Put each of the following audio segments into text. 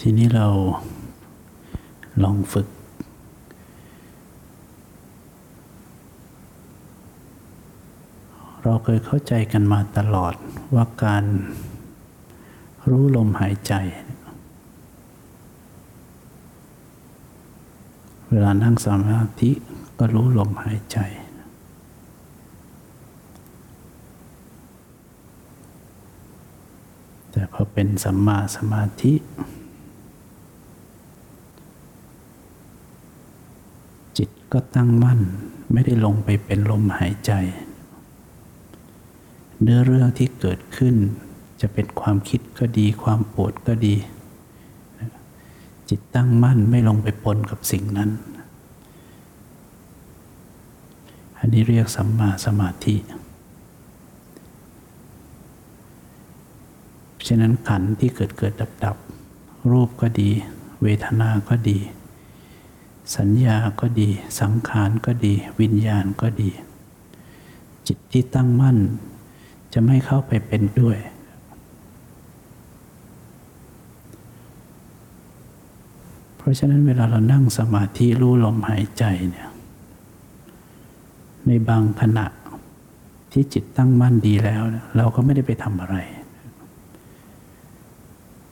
ทีนี้เราลองฝึก เราเคยเข้าใจกันมาตลอดว่าการรู้ลมหายใจ เวลานั่งสมาธิก็รู้ลมหายใจแต่พอเป็นสัมมาสมาธิ จิต ก็ตั้งมั่นไม่ได้ลงไปเป็นลมหายใจ เนื้อเรื่องที่เกิดขึ้น จะเป็นความคิดก็ดี ความปวดก็ดี จิตตั้งมั่นไม่ลงไปปนกับสิ่งนั้น อันนี้เรียกสัมมาสมาธิฉะนั้นขันที่เกิดเกิดดับดับรูปก็ดี เวทนาก็ดี สัญญาก็ดี สังขารก็ดี วิญญาณก็ดี จิตที่ตั้งมั่น จะไม่เข้าไปเป็นด้วย เพราะฉะนั้นเวลาเรานั่งสมาธิรู้ลมหายใจเนี่ยในบางขณะที่จิตตั้งมั่นดีแล้ว เราก็ไม่ได้ไปทำอะไร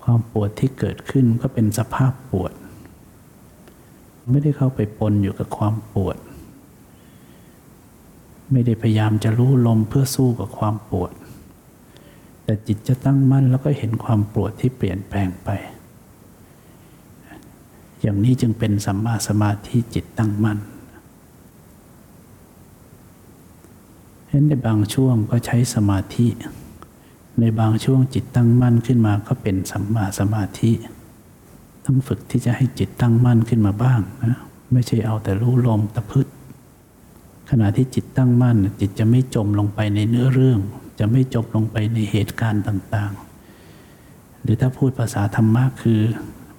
ความปวดที่เกิดขึ้นก็เป็นสภาพปวด ไม่ได้เข้าไปปนอยู่กับความปวด ไม่ได้พยายามจะรู้ลมเพื่อสู้กับความปวด แต่จิตจะตั้งมั่นแล้วก็เห็นความปวดที่เปลี่ยนแปลงไป อย่างนี้จึงเป็นสัมมาสมาธิจิตตั้งมั่นเห็นในบางช่วงก็ใช้สมาธิ ในบางช่วงจิตตั้งมั่นขึ้นมาก็เป็นสัมมาสมาธิ ต้องฝึกที่จะให้จิตตั้งมั่นขึ้นมาบ้างนะไม่ใช่เอาแต่รู้ลมตะพึดขณะที่จิตตั้งมั่น จิตจะไม่จมลงไปในเนื้อเรื่อง จะไม่จมลงไปในเหตุการณ์ต่างๆ หรือถ้าพูดภาษาธรรมะคือ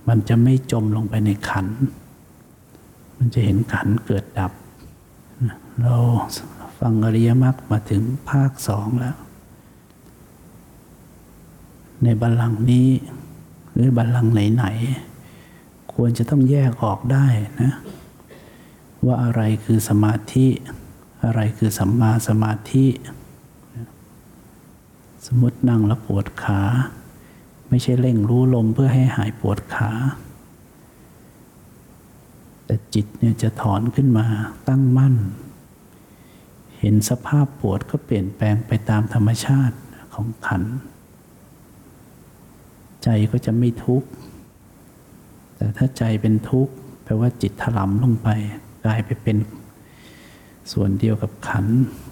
มันจะไม่จมลงไปในขัน มันจะเห็นขันเกิดดับ เราฟังอริยมรรคมาถึงภาคสองแล้ว ในบัลลังก์นี้หรือบัลลังก์ไหนๆ ควรจะต้องแยกออกได้นะว่าอะไรคือสมาธิ อะไรคือสัมมาสมาธิ สมมตินั่งแล้วปวดขา ไม่ใช่เร่งรู้ลมเพื่อให้หายปวดขา แต่จิตเนี่ยจะถอนขึ้นมาตั้งมั่น เห็นสภาพปวดก็เปลี่ยนแปลงไปตามธรรมชาติของขัน ใจก็จะไม่ทุกข์ แต่ถ้าใจเป็นทุกข์แปลว่าจิตถลำลงไปกลายไปเป็นส่วนเดียวกับขัน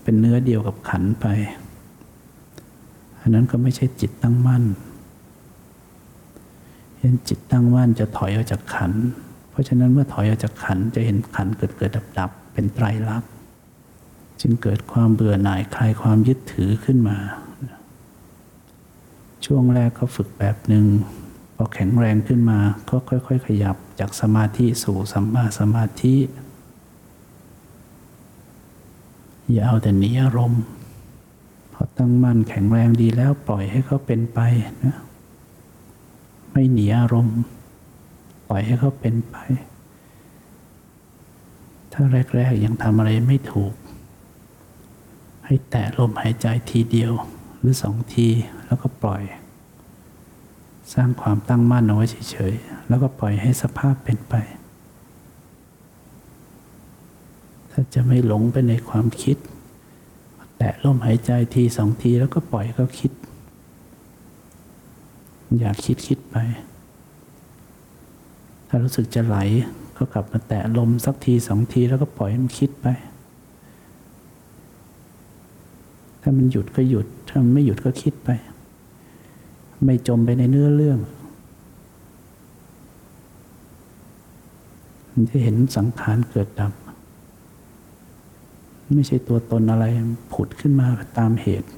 เป็นเนื้อเดียวกับขันไป อันนั้นก็ไม่ใช่จิตตั้งมั่นเห็นจิตตั้งมั่นจะถอยออกจากขัน เพราะฉะนั้นเมื่อถอยออกจากขันจะเห็นขันเกิดเกิดดับดับเป็นไตรลักษณ์จึงเกิดความเบื่อหน่ายคลายความยึดถือขึ้นมา ช่วงแรกก็ฝึกแบบหนึ่ง พอแข็งแรงขึ้นมาก็ค่อยๆ ขยับจากสมาธิสู่สัมมาสมาธิ อย่าเอาแต่หนีอารมณ์พอตั้งมั่นแข็งแรงดีแล้วปล่อยให้เขาเป็นไปนะไม่หนีอารมณ์ ปล่อยให้เขาเป็นไป ถ้าแรกๆยังทำอะไรไม่ถูก ให้แตะลมหายใจทีเดียวหรือสองทีแล้วก็ปล่อย สร้างความตั้งมั่นเอาไว้เฉยๆ แล้วก็ปล่อยให้สภาพเป็นไป ถ้าจะไม่หลงไปในความคิด แตะลมหายใจทีสองทีแล้วก็ปล่อยก็คิด อยากคิดคิดไป ถ้ารู้สึกจะไหลก็กลับมาแตะลมสักทีสองทีแล้วก็ปล่อยมันคิดไป ถ้ามันหยุดก็หยุด ถ้ามันไม่หยุดก็คิดไป ไม่จมไปในเนื้อเรื่องมันจะเห็นสังขารเกิดดับ ไม่ใช่ตัวตนอะไรผุดขึ้นมาตามเหตุ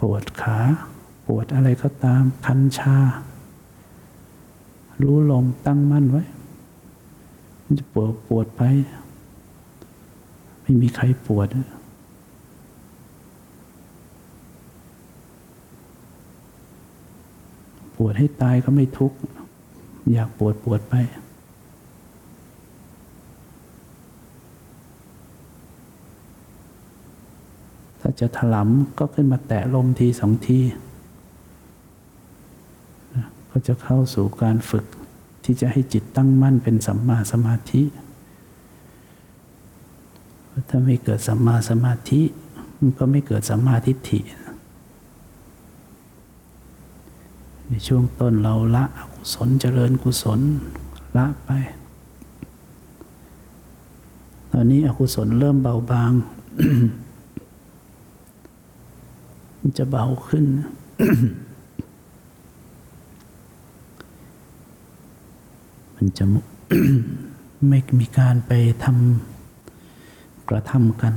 ปวดขา ปวดอะไรก็ตามคันชา รู้ลมตั้งมั่นไว้ มันจะปวดปวดไป ไม่มีใครปวด ปวดให้ตายก็ไม่ทุกข์ อยากปวดปวดไป ถ้าจะถลำก็ขึ้นมาแตะลมทีสองทีก็จะเข้าสู่การฝึกที่จะให้จิตตั้งมั่นเป็นสัมมาสมาธิถ้าไม่เกิดสัมมาสมาธิ มันก็ไม่เกิดสัมมาทิฏฐิ ในช่วงต้นเราละอกุศลเจริญกุศลละไป ตอนนี้อกุศลเริ่มเบาบางมันจะเบาขึ้น มันจะไม่มีการไปทำกระทำกัน